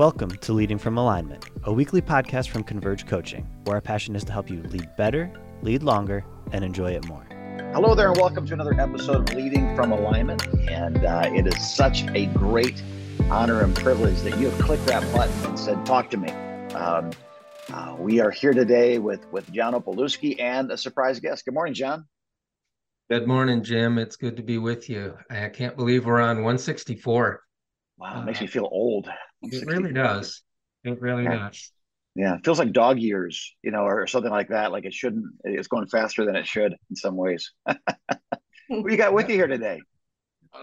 Welcome to Leading from Alignment, a weekly podcast from Converge Coaching, where our passion is to help you lead better, lead longer, and enjoy it more. Hello there, and welcome to another episode of Leading from Alignment. And uh, it is such a great honor and privilege that you have clicked that button and said, "Talk to me." Um, uh, we are here today with with John Opalewski and a surprise guest. Good morning, John. Good morning, Jim. It's good to be with you. I can't believe we're on 164. Wow, it makes me feel old. It really does. It really Yeah. does. Yeah, it feels like dog years, you know, or something like that. Like it shouldn't. It's going faster than it should in some ways. Who you got with you here today?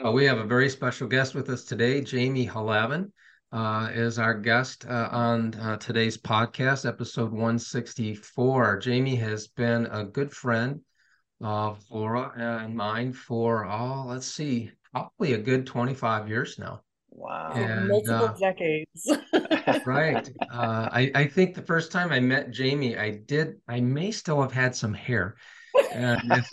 Uh, we have a very special guest with us today. Jamie Halavin uh, is our guest uh, on uh, today's podcast, episode 164. Jamie has been a good friend of Laura and mine for, oh, let's see, probably a good 25 years now. Wow. And, multiple uh, decades. Right. Uh, I, I think the first time I met Jamie, I did, I may still have had some hair. And it's,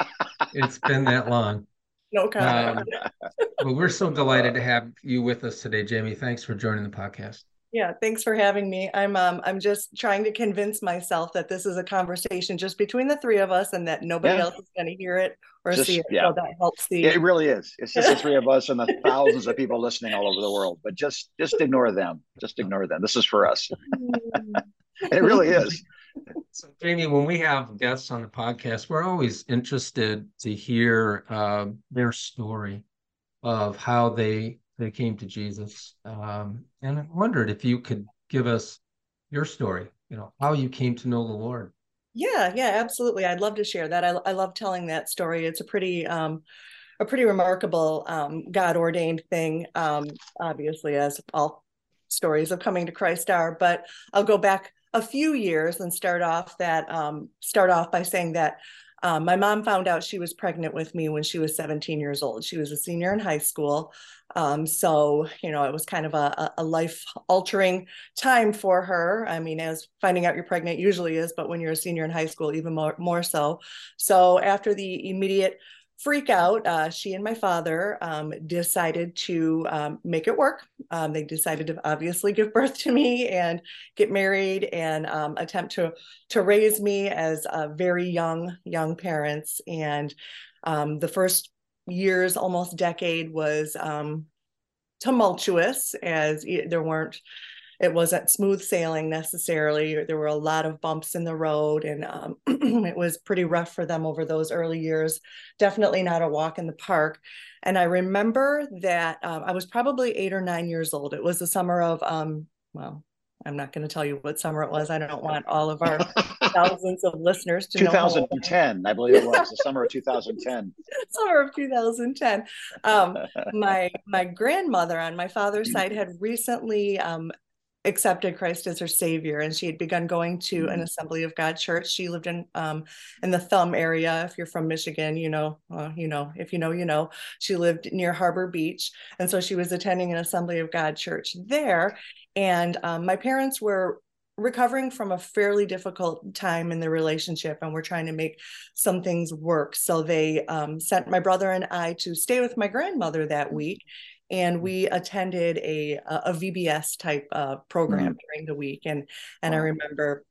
it's been that long. no comment. Um, but we're so delighted to have you with us today, Jamie. Thanks for joining the podcast. Yeah, thanks for having me. I'm um I'm just trying to convince myself that this is a conversation just between the three of us and that nobody Yeah. else is going to hear it or Just- see it. yeah. So that helps the It really is. It's just the three of us and the thousands of people listening all over the world. But just just ignore them. Just ignore them. This is for us. It really is. So, Jamie, when we have guests on the podcast, we're always interested to hear uh, their story of how they they came to Jesus. Um, and I wondered if you could give us your story. You know, how you came to know the Lord. Yeah, yeah, absolutely. I'd love to share that. I, I love telling that story. It's a pretty um a pretty remarkable um God ordained thing. Um obviously as all stories of coming to Christ are, but I'll go back a few years and start off that um start off by saying that um, my mom found out she was pregnant with me when she was 17 years old. She was a senior in high school. Um, so, you know, it was kind of a, a life altering time for her. I mean, as finding out you're pregnant usually is, but when you're a senior in high school, even more, more so. So after the immediate freak out, uh, she and my father um, decided to um, make it work. Um, they decided to obviously give birth to me and get married and um, attempt to to raise me as uh, very young young parents. And um, the first years, almost decade, was um, tumultuous as there weren't it wasn't smooth sailing necessarily. There were a lot of bumps in the road, and um, it was pretty rough for them over those early years. Definitely not a walk in the park. And I remember that um, I was probably eight or nine years old. It was the summer of, um, well, I'm not going to tell you what summer it was. I don't want all of our thousands of listeners to know. how old I am. 2010, I believe it was the summer of 2010. summer of 2010. Um, my my grandmother on my father's side had recently um, accepted Christ as her savior, and she had begun going to an Mhm. Assembly of God church. She lived in um, in the Thumb area. If you're from Michigan, you know, uh, you know. If you know, you know. She lived near Harbor Beach, and so she was attending an Assembly of God church there. And um, my parents were recovering from a fairly difficult time in the relationship and we're trying to make some things work so they um, sent my brother and i to stay with my grandmother that week and we attended a a vbs type uh, program during the week and and i remember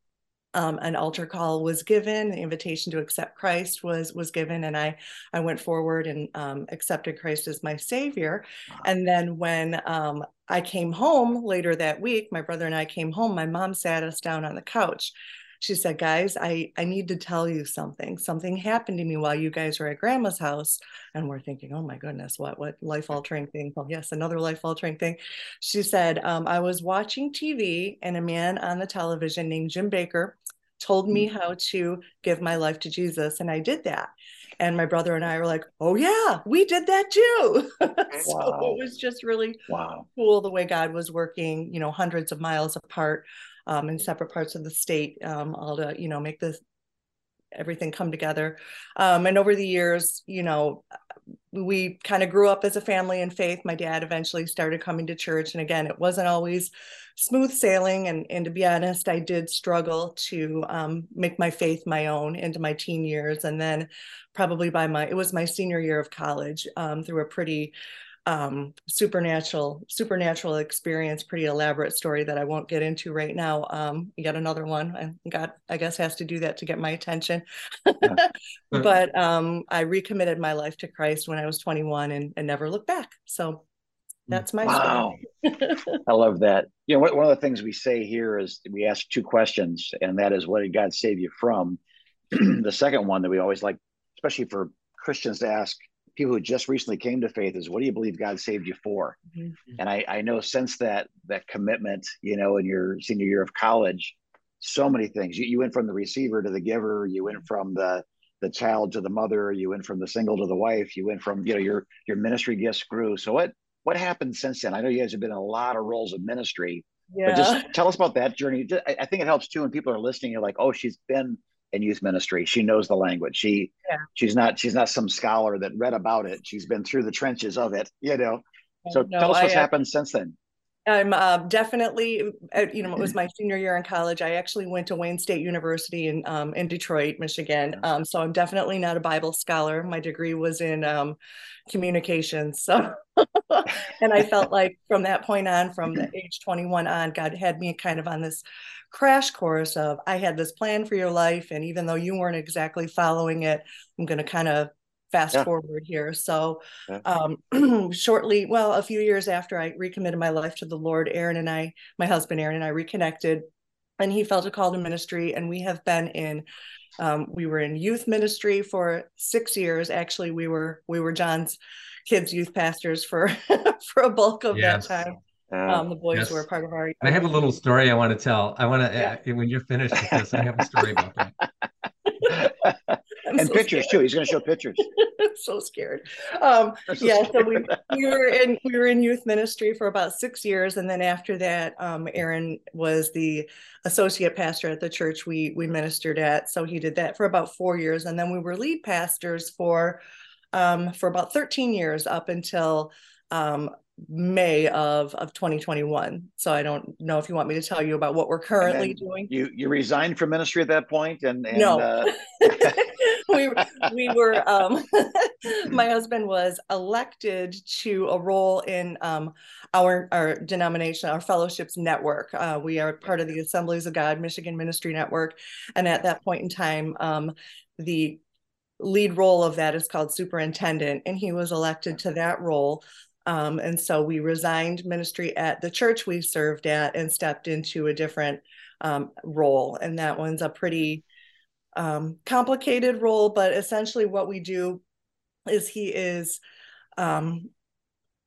um, an altar call was given the invitation to accept christ was was given and i i went forward and um, accepted christ as my savior Wow. and then when um, I came home later that week, my brother and I came home, my mom sat us down on the couch. She said, Guys, I, I need to tell you something. Something happened to me while you guys were at grandma's house. And we're thinking, Oh my goodness, what, what life altering thing? Well, yes, another life altering thing. She said, um, I was watching TV and a man on the television named Jim Bakker told me how to give my life to Jesus. And I did that. And my brother and I were like, Oh, yeah, we did that too. so Wow. it was just really Wow. cool the way God was working, you know, hundreds of miles apart um, in separate parts of the state, um, all to, you know, make this everything come together. Um, and over the years, you know, we kind of grew up as a family in faith. My dad eventually started coming to church. And again, it wasn't always smooth sailing. And, and to be honest, I did struggle to um, make my faith my own into my teen years. And then probably by my, it was my senior year of college um, through a pretty um, supernatural supernatural experience pretty elaborate story that i won't get into right now. Um, yet another one and god i guess has to do that to get my attention. Yeah. but um, i recommitted my life to christ when i was 21 and, and never looked back. So that's my story. wow. I love that. You know one of the things we say here is we ask two questions and that is what did god save you from? The second one that we always like especially for christians to ask people who just recently came to faith is what do you believe God saved you for? Mm-hmm. And I, I know since that that commitment, you know, in your senior year of college, so many things. You, you went from the receiver to the giver, you went from the the child to the mother, you went from the single to the wife, you went from, you know, your your ministry gifts grew. So what what happened since then? I know you guys have been in a lot of roles of ministry. Yeah. But just tell us about that journey. I think it helps too when people are listening. You're like, oh, she's been in youth ministry. She knows the language. She yeah. she's not she's not some scholar that read about it. She's been through the trenches of it, you know. So no, tell us what's I, happened since then. I'm uh, definitely, uh, you know, it was my senior year in college. I actually went to Wayne State University in um, in Detroit, Michigan. Um, so I'm definitely not a Bible scholar. My degree was in um, communications. So, and I felt like from that point on, from the age 21 on, God had me kind of on this crash course of I had this plan for your life, and even though you weren't exactly following it, I'm going to kind of fast yeah. forward here. So, yeah. um, shortly, well, a few years after I recommitted my life to the Lord, Aaron and I, my husband Aaron and I reconnected, and he felt a call to ministry, and we have been in. Um, we were in youth ministry for six years. Actually, we were we were John's kids youth pastors for for a bulk of yes. that time. Um, the boys yes. were part of our. I have a little story I want to tell. I want to yeah. uh, when you're finished with this, I have a story about that. and so pictures scared. too. He's going to show pictures. so scared. Um, so yeah, scared. so we, we were in we were in youth ministry for about six years, and then after that, um, Aaron was the associate pastor at the church we we ministered at. So he did that for about four years, and then we were lead pastors for um, for about 13 years up until um, May of of 2021. So I don't know if you want me to tell you about what we're currently doing. You you resigned from ministry at that point, and, and no, uh... we we were. Um, my husband was elected to a role in um, our our denomination, our fellowships network. Uh, we are part of the Assemblies of God Michigan Ministry Network, and at that point in time, um, the lead role of that is called superintendent, and he was elected to that role. Um, and so we resigned ministry at the church we served at and stepped into a different um, role. And that one's a pretty um, complicated role, but essentially what we do is he is um,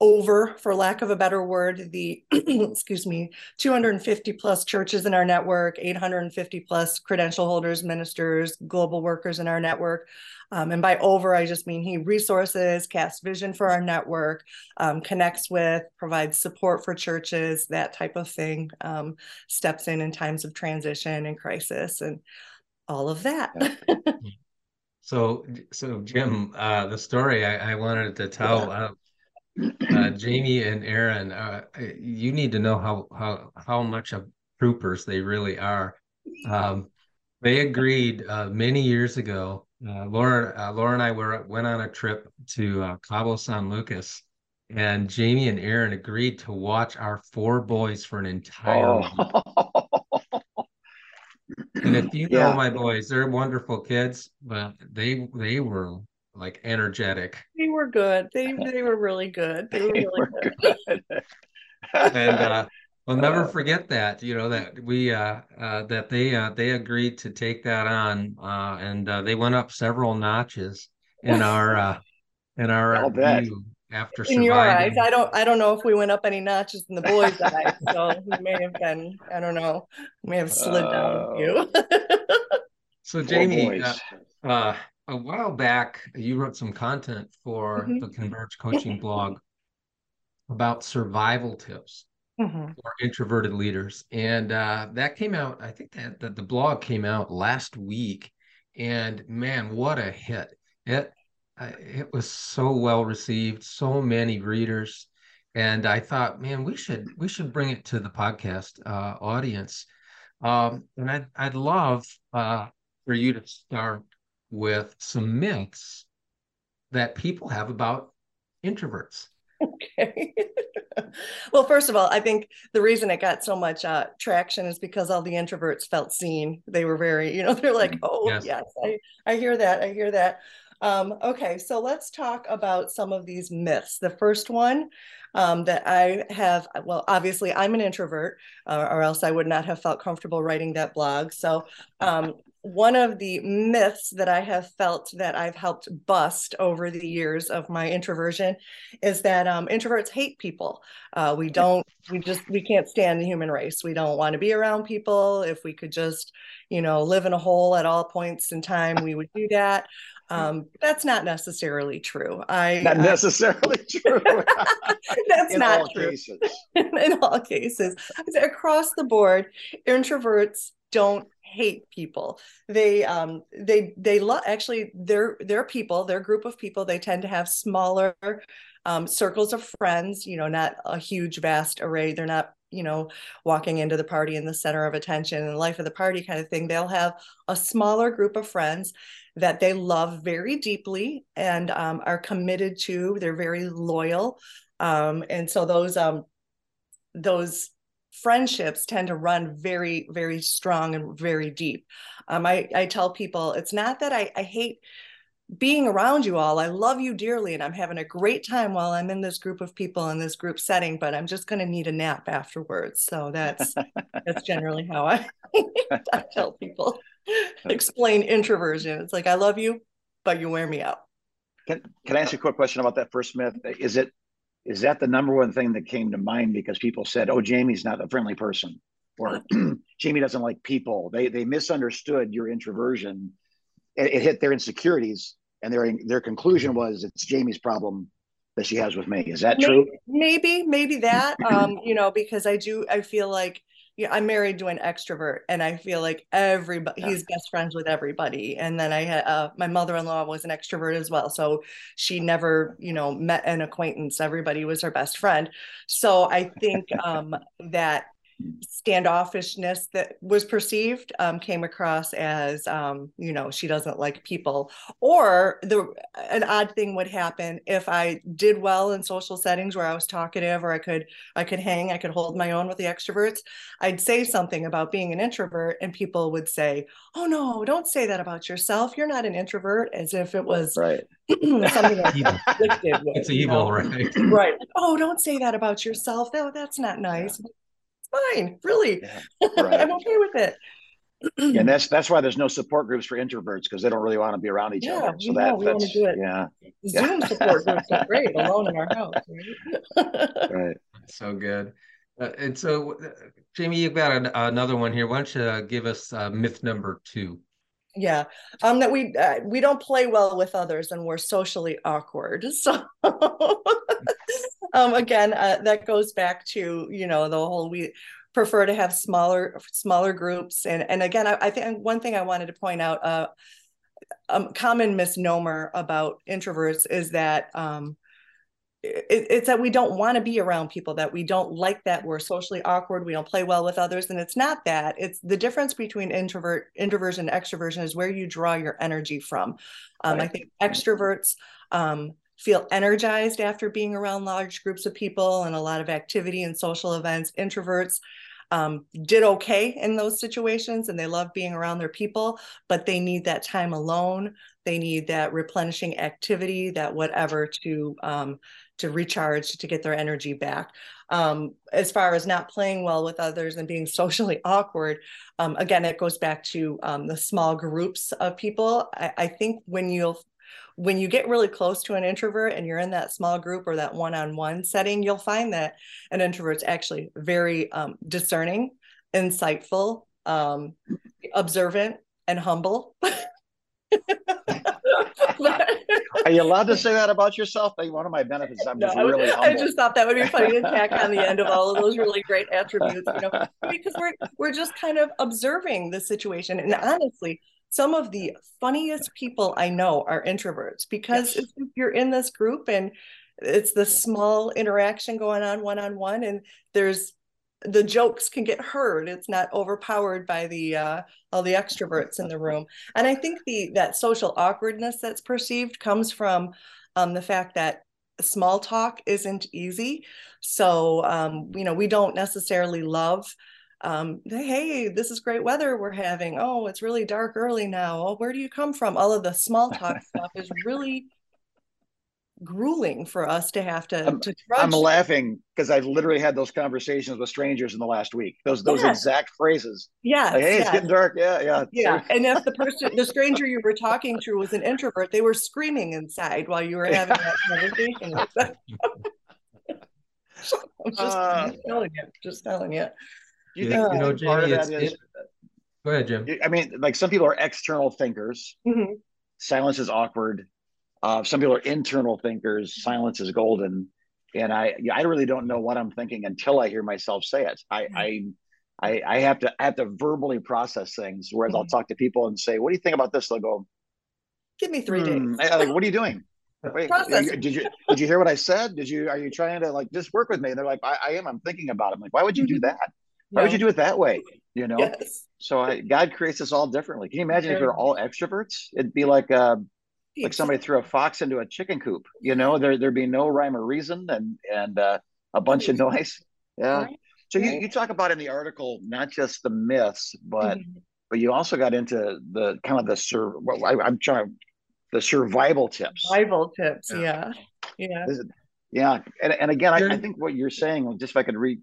over, for lack of a better word, the excuse me, 250 plus churches in our network, 850 plus credential holders, ministers, global workers in our network. Um, and by over, I just mean he resources, casts vision for our network, um, connects with, provides support for churches, that type of thing, um, steps in in times of transition and crisis and all of that. so, so Jim, uh, the story I, I wanted to tell. Uh, uh, Jamie and Aaron, uh, you need to know how how how much of troopers they really are. Um, they agreed uh, many years ago. Uh, Laura, uh, Laura and I were went on a trip to uh, Cabo San Lucas, and Jamie and Aaron agreed to watch our four boys for an entire oh. And if you know my boys, they're wonderful kids, but they they were like energetic. They were good. They they were really good. They were really were good. good. and uh, we'll never uh, forget that. You know that we uh, uh, that they uh, they agreed to take that on, uh, and uh, they went up several notches in our uh, in our view after in your eyes. I don't I don't know if we went up any notches in the boys' eyes. So we may have been I don't know may have slid down a few. so Jamie, uh, uh, a while back, you wrote some content for mm-hmm. the Converge Coaching blog about survival tips mm-hmm. for introverted leaders, and uh, that came out. I think that, that the blog came out last week, and man, what a hit! It uh, it was so well received, so many readers, and I thought, man, we should we should bring it to the podcast uh, audience. Um, and I'd I'd love uh, for you to start with some myths that people have about introverts. okay. well, first of all, I think the reason it got so much uh, traction is because all the introverts felt seen. They were very, you know, they're like, mm, oh, yes, yes I, I hear that. I hear that. Um, okay, so let's talk about some of these myths. The first one um, that I have, well, obviously I'm an introvert, uh, or else I would not have felt comfortable writing that blog. So um, one of the myths that I have felt that I've helped bust over the years of my introversion is that um, introverts hate people. Uh, we don't, we just, we can't stand the human race. We don't want to be around people. If we could just, you know, live in a hole at all points in time, we would do that. Um, that's not necessarily true. I not necessarily I, true. that's in not true. Cases. in all cases, across the board, introverts don't hate people. They um they they love actually they're they're people their group of people. They tend to have smaller um, circles of friends you know not a huge vast array. They're not you know walking into the party in the center of attention and life of the party kind of thing. They'll have a smaller group of friends that they love very deeply and um, are committed to. They're very loyal. Um, and so those um those friendships tend to run very very strong and very deep. Um, I, I tell people it's not that I, I hate being around you all. I love you dearly and i'm having a great time while i'm in this group of people in this group setting but i'm just going to need a nap afterwards. So that's that's generally how i, I tell people explain introversion. It's like i love you but you wear me out. Can, can i ask you a quick question about that first myth? Is it is that the number one thing that came to mind because people said, "Oh, Jamie's not a friendly person," or "Jamie doesn't like people." They they misunderstood your introversion. It, it hit their insecurities, and their their conclusion was it's Jamie's problem that she has with me. Is that maybe, true? Maybe, maybe that. um, you know, because I do, I feel like yeah, I'm married to an extrovert, and I feel like everybody he's best friends with everybody. And then I had uh, my mother-in-law was an extrovert as well, so she never, you know, met an acquaintance. Everybody was her best friend. So I think um, that standoffishness that was perceived um, came across as um, you know she doesn't like people. Or the an odd thing would happen if i did well in social settings where i was talkative or i could i could hang i could hold my own with the extroverts i'd say something about being an introvert and people would say oh no don't say that about yourself. You're not an introvert as if it was right. something that's evil. With, it's evil know? right. Right. Oh don't say that about yourself. No that's not nice. yeah fine, really. Yeah, right. I'm okay with it. and that's that's why there's no support groups for introverts because they don't really want to be around each yeah, other. So that, we want to do it. Yeah. Zoom yeah. support groups are great alone in our house. Right. right. So good. Uh, and so, uh, Jamie, you've got an, another one here. Why don't you uh, give us uh, myth number two? Yeah, um, that we uh, we don't play well with others, and we're socially awkward. So, um, again, uh, that goes back to you know the whole we prefer to have smaller smaller groups, and and again, I, I think one thing I wanted to point out, uh, a common misnomer about introverts is that um, it, it's that we don't want to be around people that we don't like that we're socially awkward we don't play well with others and it's not that it's the difference between introvert introversion and extroversion is where you draw your energy from um, right. i think extroverts um, feel energized after being around large groups of people and a lot of activity and social events introverts um, did okay in those situations and they love being around their people, but they need that time alone. They need that replenishing activity, that whatever to um, to recharge to get their energy back. Um, as far as not playing well with others and being socially awkward, um, again, it goes back to um, the small groups of people. I, I think when you'll when you get really close to an introvert and you're in that small group or that one-on-one setting, you'll find that an introvert's actually very um, discerning, insightful, um, observant, and humble. Are you allowed to say that about yourself? One of my benefits, I'm no, just really humble. I just thought that would be funny to tack on the end of all of those really great attributes, you know, because we're we're just kind of observing the situation. And honestly, some of the funniest people I know are introverts because yes. you're in this group and it's this small interaction going on one on one, and there's the jokes can get heard it's not overpowered by the uh, all the extroverts in the room and i think the that social awkwardness that's perceived comes from um, the fact that small talk isn't easy. So, um, you know, we don't necessarily love, um, hey, this is great weather we're having. Oh, it's really dark early now. Oh, where do you come from? All of the small talk stuff is really grueling for us to have to. I'm, to I'm laughing because I've literally had those conversations with strangers in the last week. Those those Yeah. exact phrases. Yeah. Like, hey, it's getting dark. Yeah, yeah. Yeah. And if the person, the stranger you were talking to was an introvert, they were screaming inside while you were having that conversation with them. I'm just, Uh, just telling you, just telling you. Do you Yeah, think you know, part of Jamie, that it's- is? Go ahead, Jim. I mean, like some people are external thinkers. Mhm. Silence is awkward. Uh, some people are internal thinkers. Silence is golden. And I, I really don't know what I'm thinking until I hear myself say it. I, I, I, I have to, I have to verbally process things. Whereas I'll Mhm. talk to people and say, "What do you think about this?" They'll go, Give me three "Hmm." days. Like, "What are you doing?" Wait, did you did you hear what I said? Did you are you trying to like just work with me? And they're like, I, I am. I'm thinking about it. I'm like, why would you do Mhm. that? Why would you do it that way? You know. Yes. So I, God creates us all differently. Can you imagine if Very you're all extroverts? It'd be like uh, like somebody threw a fox into a chicken coop. You know, there there'd be no rhyme or reason and and uh, a bunch of noise. Yeah. Right. So you, you talk about in the article not just the myths, but Mhm. but you also got into the kind of the sur. Well, I, I'm trying the survival tips. Survival tips. Yeah. Yeah. Yeah. Yeah, and and again, I, I think what you're saying, just if I could re,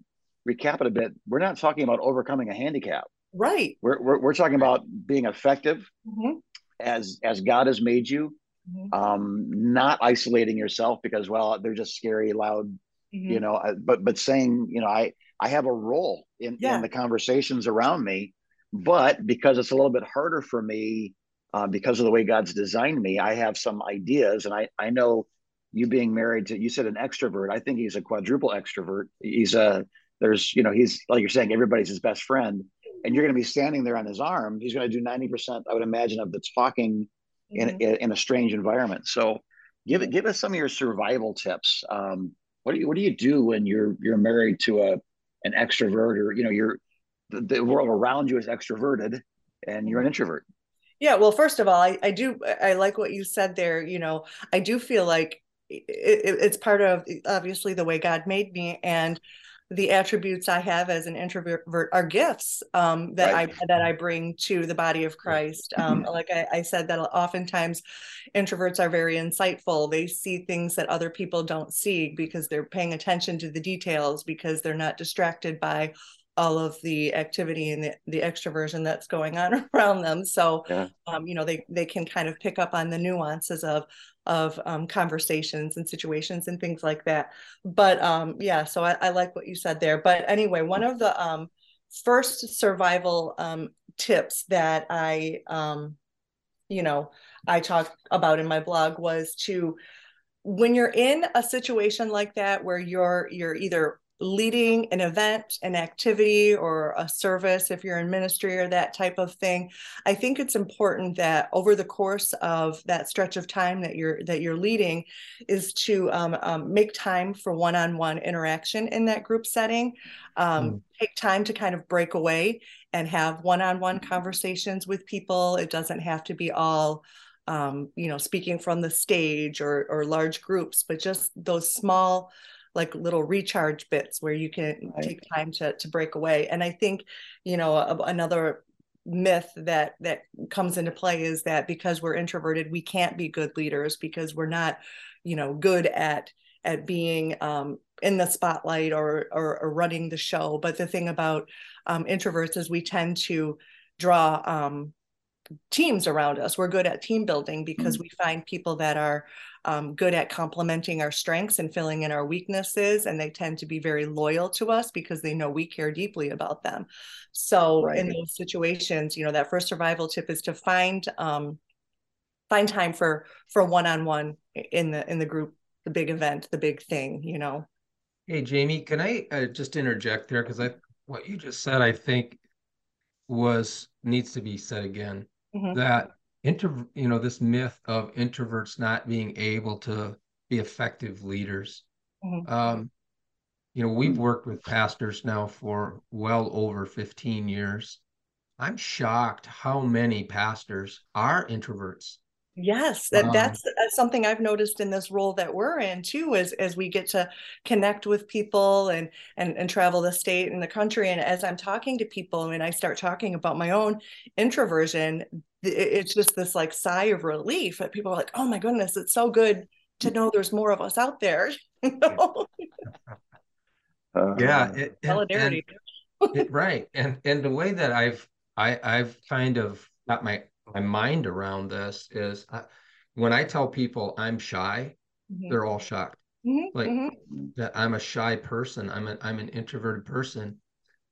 recap it a bit, we're not talking about overcoming a handicap. Right. We're we're, we're talking about being effective Mhm. as as God has made you, Mhm. um, not isolating yourself because well they're just scary, loud, you Mhm. know. uh, But but saying you know I I have a role in Yeah. in the conversations around me, but because it's a little bit harder for me uh, because of the way God's designed me, I have some ideas, and I I know you being married to you said an extrovert. I think he's a quadruple extrovert. He's a there's you know he's like you're saying everybody's his best friend, and you're going to be standing there on his arm. He's going to do ninety percent, I would imagine, of the talking in, Mhm. in in a strange environment. So, give it give us some of your survival tips. Um, what do you what do you do when you're you're married to a an extrovert or you know you're the, the world around you is extroverted and you're an introvert. Yeah, well, first of all, I, I do I like what you said there. You know, I do feel like it, it, it's part of obviously the way God made me and the attributes I have as an introvert are gifts um, that Right. I that I bring to the body of Christ. Um, like I, I said, that oftentimes introverts are very insightful. They see things that other people don't see because they're paying attention to the details because they're not distracted by all of the activity and the, the extroversion that's going on around them. So, Yeah. um, you know, they they can kind of pick up on the nuances of of um, conversations and situations and things like that. But um, yeah, so I, I like what you said there. But anyway, one of the um, first survival um, tips that I, um, you know, I talked about in my blog was to when you're in a situation like that where you're you're either leading an event an activity or a service if you're in ministry or that type of thing i think it's important that over the course of that stretch of time that you're that you're leading is to um, um, make time for one-on-one interaction in that group setting um, Mm. take time to kind of break away and have one-on-one conversations with people it doesn't have to be all um, you know speaking from the stage or or large groups but just those small like little recharge bits where you can Right. take time to to break away and i think you know a, another myth that that comes into play is that because we're introverted we can't be good leaders because we're not you know good at at being um, in the spotlight or, or or running the show but the thing about um, introverts is we tend to draw um, teams around us. We're good at team building because we find people that are um, good at complementing our strengths and filling in our weaknesses and they tend to be very loyal to us because they know we care deeply about them. So in those situations you know that first survival tip is to find um, find time for for one-on-one in the in the group the big event the big thing you know? Hey, Jamie, can I uh, just interject there? Because I what you just said, I think was needs to be said again. Mhm. That intro, you know, this myth of introverts not being able to be effective leaders. Mhm. Um, you know, we've worked with pastors now for well over 15 years. I'm shocked how many pastors are introverts. Yes, that, that's, that's something I've noticed in this role that we're in too, Is as we get to connect with people and and and travel the state and the country. And as I'm talking to people and I start talking about my own introversion, it's just this like sigh of relief that people are like, "Oh my goodness, it's so good to know there's more of us out there." uh, yeah, it, solidarity. And, it, right, and and the way that I've I I've kind of got my my mind around this is uh, when I tell people I'm shy, mm-hmm. they're all shocked. Mm-hmm. Like mm-hmm. that I'm a shy person. I'm an I'm an introverted person,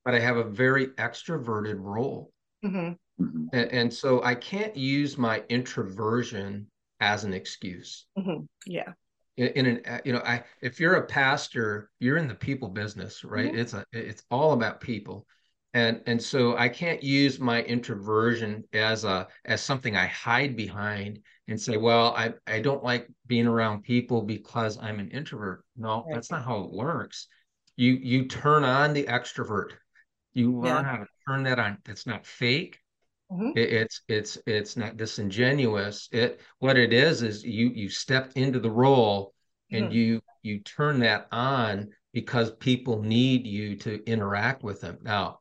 but I have a very extroverted role. Mm-hmm. Mm-hmm. And, and, so I can't use my introversion as an excuse. Mm-hmm. Yeah. In, in, an you know I if you're a pastor, you're in the people business, right? It's a it's all about people and and so i can't use my introversion as a as something i hide behind and say well i i don't like being around people because i'm an introvert no right. that's not how it works you you turn on the extrovert you learn yeah. how to turn that on it's not fake mm-hmm. it, it's it's it's not disingenuous it what it is is you you step into the role and mm-hmm. you you turn that on because people need you to interact with them now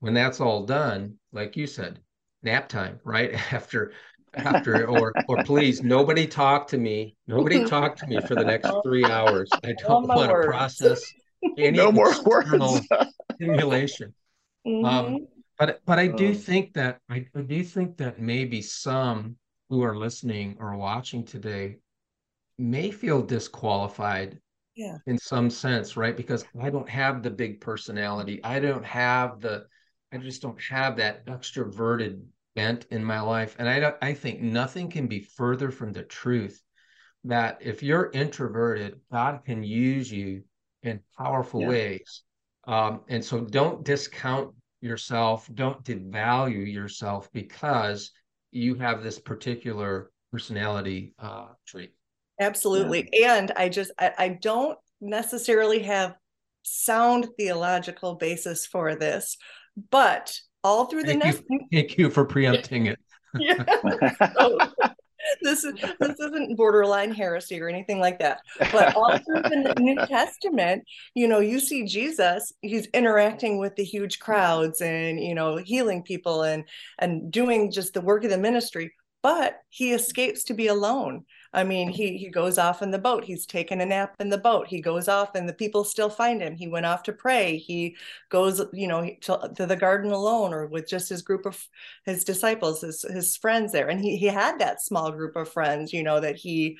when that's all done, like you said, nap time, right? After after or or please nobody talk to me. Nobody talk to me for the next three hours. I don't want to process any no more words. stimulation. Mm-hmm. um, but but i do think that I, I do think that maybe some who are listening or watching today may feel disqualified yeah. in some sense right? Because i don't have the big personality. I don't have the I just don't have that extroverted bent in my life. And I I think nothing can be further from the truth that if you're introverted, God can use you in powerful yeah. ways. Um, and so don't discount yourself, don't devalue yourself because you have this particular personality uh, trait. Absolutely. Yeah. And I just, I, I don't necessarily have sound theological basis for this, but all through the thank next you, thank you for preempting it. yeah. this is this isn't borderline heresy or anything like that. But all through the New Testament, you know, you see Jesus, he's interacting with the huge crowds and you know, healing people and and doing just the work of the ministry, but he escapes to be alone. I mean, he he goes off in the boat. He's taken a nap in the boat. He goes off, and the people still find him. He went off to pray. He goes, you know, to, to the garden alone, or with just his group of his disciples, his his friends there. And he he had that small group of friends, you know, that he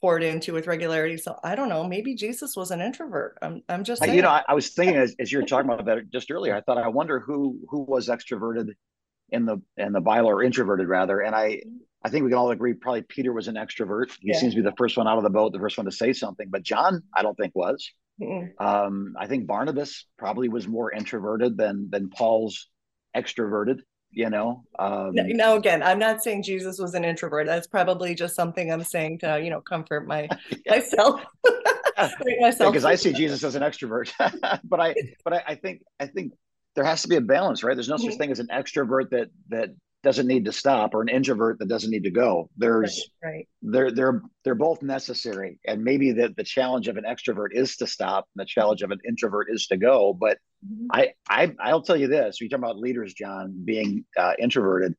poured into with regularity. So I don't know. Maybe Jesus was an introvert. I'm I'm just saying. you know. I, I was thinking as, as you were talking about that just earlier. I thought I wonder who who was extroverted in the in the Bible or introverted rather. And I mm-hmm. I think we can all agree probably Peter was an extrovert. He yeah. seems to be the first one out of the boat, the first one to say something. But John, I don't think was. Mm-hmm. Um, I think Barnabas probably was more introverted than than Paul's extroverted. You know. Um, now again, I'm not saying Jesus was an introvert. That's probably just something I'm saying to you know comfort my myself. myself because I see Jesus as an extrovert, but I but I, I think I think there has to be a balance, right? There's no such mm-hmm. thing as an extrovert that that doesn't need to stop or an introvert that doesn't need to go there's right, right. they're they're they're both necessary and maybe the, the challenge of an extrovert is to stop and the challenge of an introvert is to go but mm-hmm. I, I i'll tell you this you talk about leaders john being uh, introverted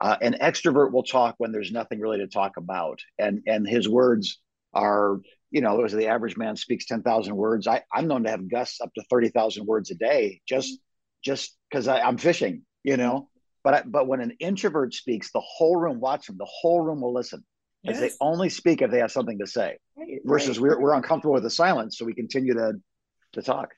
uh, an extrovert will talk when there's nothing really to talk about and and his words are you know as the average man speaks 10,000 words I, i'm known to have gusts up to 30,000 words a day just just because i'm fishing you know but I, but when an introvert speaks, the whole room watch them. The whole room will listen. Yes. As they only speak if they have something to say. Right, versus right. we're we're uncomfortable with the silence, so we continue to to talk.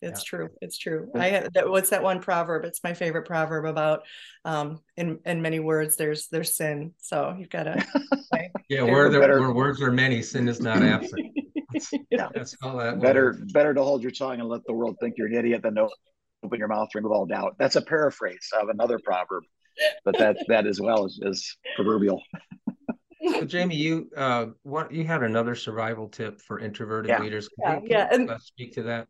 It's yeah. true. It's true. I that, what's that one proverb? It's my favorite proverb about um in in many words there's there's sin. So you've got to Yeah, where there where words are many, sin is not absent. That's, yeah. that's all that better better to hold your tongue and let the world think you're an idiot than no open your mouth, remove all doubt. That's a paraphrase of another proverb, but that that as well is, is proverbial. So Jamie, you uh, what you had another survival tip for introverted yeah. leaders. Can yeah, you, yeah. And speak to that.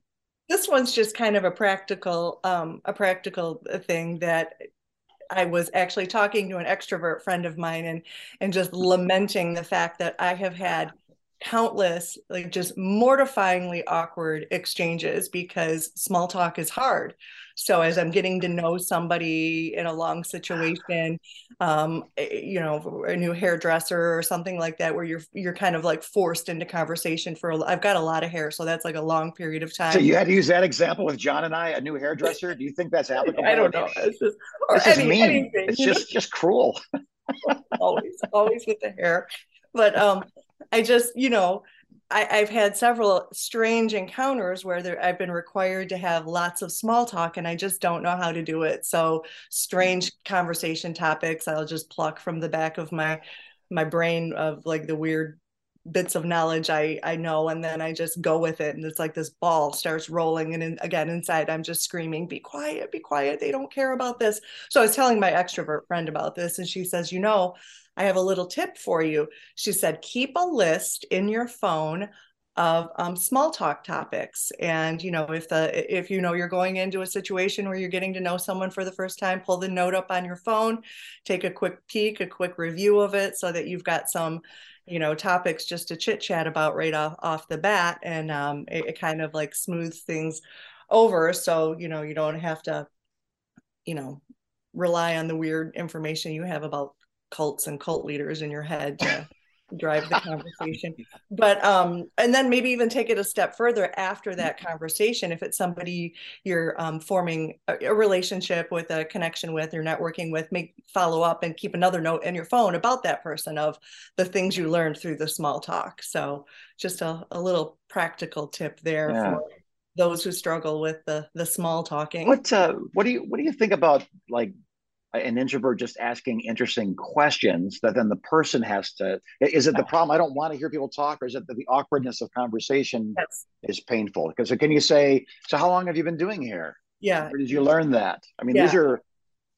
This one's just kind of a practical, um, a practical thing that I was actually talking to an extrovert friend of mine and and just lamenting the fact that I have had countless like just mortifyingly awkward exchanges because small talk is hard. So as i'm getting to know somebody in a long situation um eh, you know a new hairdresser or something like that where you're you're kind of like forced into conversation for a, i've got a lot of hair so that's like a long period of time. so you had to use that example with john and i a new hairdresser? Do you think that's applicable i don't know. It's just, it's just any, mean. anything, it's just just cruel. Always always with the hair. But um I just, you know, I, have had several strange encounters where there, I've been required to have lots of small talk and I just don't know how to do it. So strange conversation topics I'll just pluck from the back of my my brain of like the weird bits of knowledge I I know and then I just go with it and it's like this ball starts rolling and in, again inside I'm just screaming be quiet be quiet they don't care about this. So I was telling my extrovert friend about this and she says you know I have a little tip for you. She said, keep a list in your phone of um, small talk topics and you know if the if you know you're going into a situation where you're getting to know someone for the first time pull the note up on your phone take a quick peek a quick review of it so that you've got some you know topics just to chit chat about right off, off the bat and um, it, it kind of like smooths things over so you know you don't have to you know rely on the weird information you have about cults and cult leaders in your head to drive the conversation. But um and then maybe even take it a step further after that conversation if it's somebody you're um, forming a, a, relationship with a connection with or networking with make follow up and keep another note in your phone about that person of the things you learned through the small talk. So just a, a little practical tip there yeah. for those who struggle with the the small talking. What uh what do you what do you think about like an introvert just asking interesting questions that then the person has to is it the problem? I don't want to hear people talk or is it that the awkwardness of conversation yes. is painful? Because can you say so how long have you been doing here? Yeah. Where did you learn that? I mean yeah. these are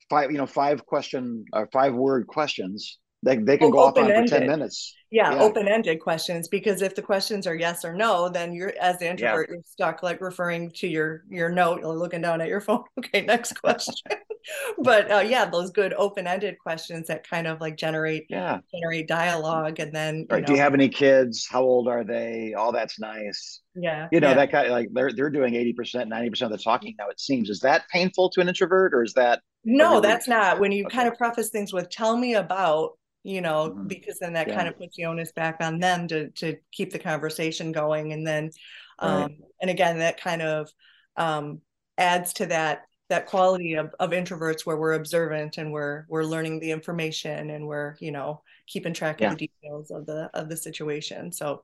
five you know five question or five word questions they, they can well, go off on for 10 minutes yeah, yeah. open-ended questions because if the questions are yes or no then you're as the introvert yeah. you're stuck like referring to your your note or looking down at your phone okay next question but uh, yeah those good open-ended questions that kind of like generate yeah generate dialogue and then right. Know, do you have any kids how old are they all that's nice yeah you know yeah. that kind of like they're they're doing 80% 90% of the talking now it seems is that painful to an introvert or is that no that's not when you okay. kind of preface things with tell me about you know mm-hmm. because then that yeah. kind of puts the onus back on them to to keep the conversation going and then um right. and again that kind of um adds to that that quality of, of introverts where we're observant and we're we're learning the information and we're you know keeping track yeah. of the details of the of the situation so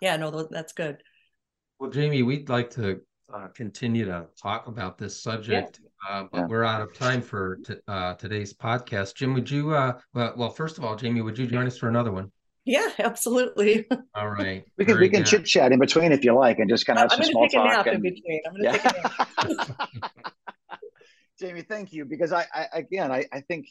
yeah no that's good well jamie we'd like to uh, continue to talk about this subject yeah. Uh, but yeah. we're out of time for t- uh, today's podcast. Jim, would you? Uh, well, well, first of all, Jamie, would you join us for another one? Yeah, absolutely. All right. We can Very we can chit chat in between if you like, and just kind of have I'm some small talk. And, in between. I'm going to yeah. take a nap. Jamie, thank you because I, I again I, I think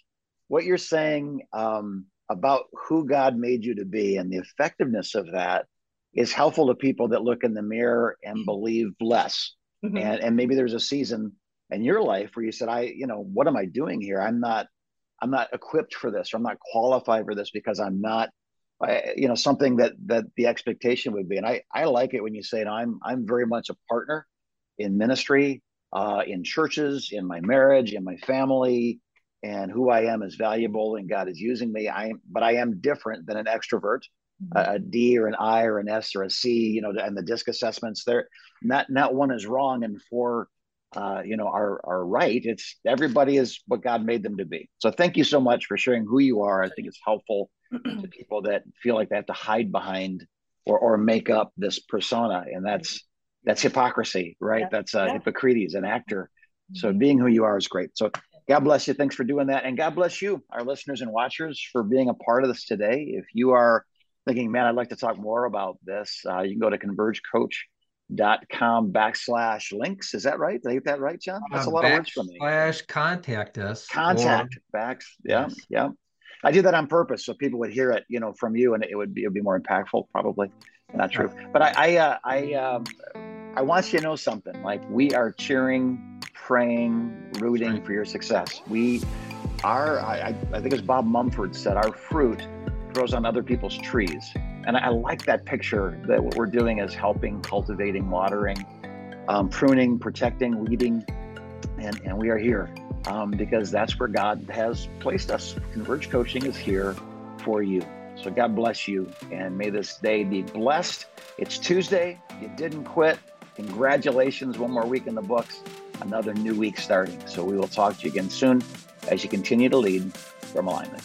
what you're saying um, about who God made you to be and the effectiveness of that is helpful to people that look in the mirror and mm-hmm. believe less. Mm-hmm. And and maybe there's a season in your life where you said, I, you know, what am I doing here? I'm not, I'm not equipped for this, or I'm not qualified for this because I'm not, I, you know, something that that the expectation would be. And I, I like it when you say, I'm, I'm very much a partner in ministry, uh, in churches, in my marriage, in my family, and who I am is valuable, and God is using me. I am, but I am different than an extrovert. Mm-hmm. A, a D or an I or an S or a C, you know, and the DISC assessments there, not not one is wrong, and for uh, you know, are are right. It's everybody is what God made them to be. So thank you so much for sharing who you are. I think it's helpful to people that feel like they have to hide behind or or make up this persona, and that's that's hypocrisy, right? Yeah. That's uh, yeah. Hippocrates, an actor. So mm-hmm. being who you are is great. So God bless you. Thanks for doing that, and God bless you, our listeners and watchers, for being a part of this today. If you are thinking, man, I'd like to talk more about this, uh, you can go to Converge Coach dot com backslash links. Is that right? Did I get that right, John? That's uh, a lot of words for me. Slash contact us. Contact or... backs. Yeah, yes. yeah. I did that on purpose so people would hear it, you know, from you, and it would be it would be more impactful. Probably not true, but I I uh, I um, I want you to know something. Like we are cheering, praying, rooting for your success. We our, I, I think as Bob Mumford said, our fruit grows on other people's trees. And I like that picture that what we're doing is helping, cultivating, watering, um, pruning, protecting, leading. And, and we are here um, because that's where God has placed us. Converge Coaching is here for you. So God bless you and may this day be blessed. It's Tuesday. You didn't quit. Congratulations. One more week in the books. Another new week starting. So we will talk to you again soon as you continue to lead from alignment.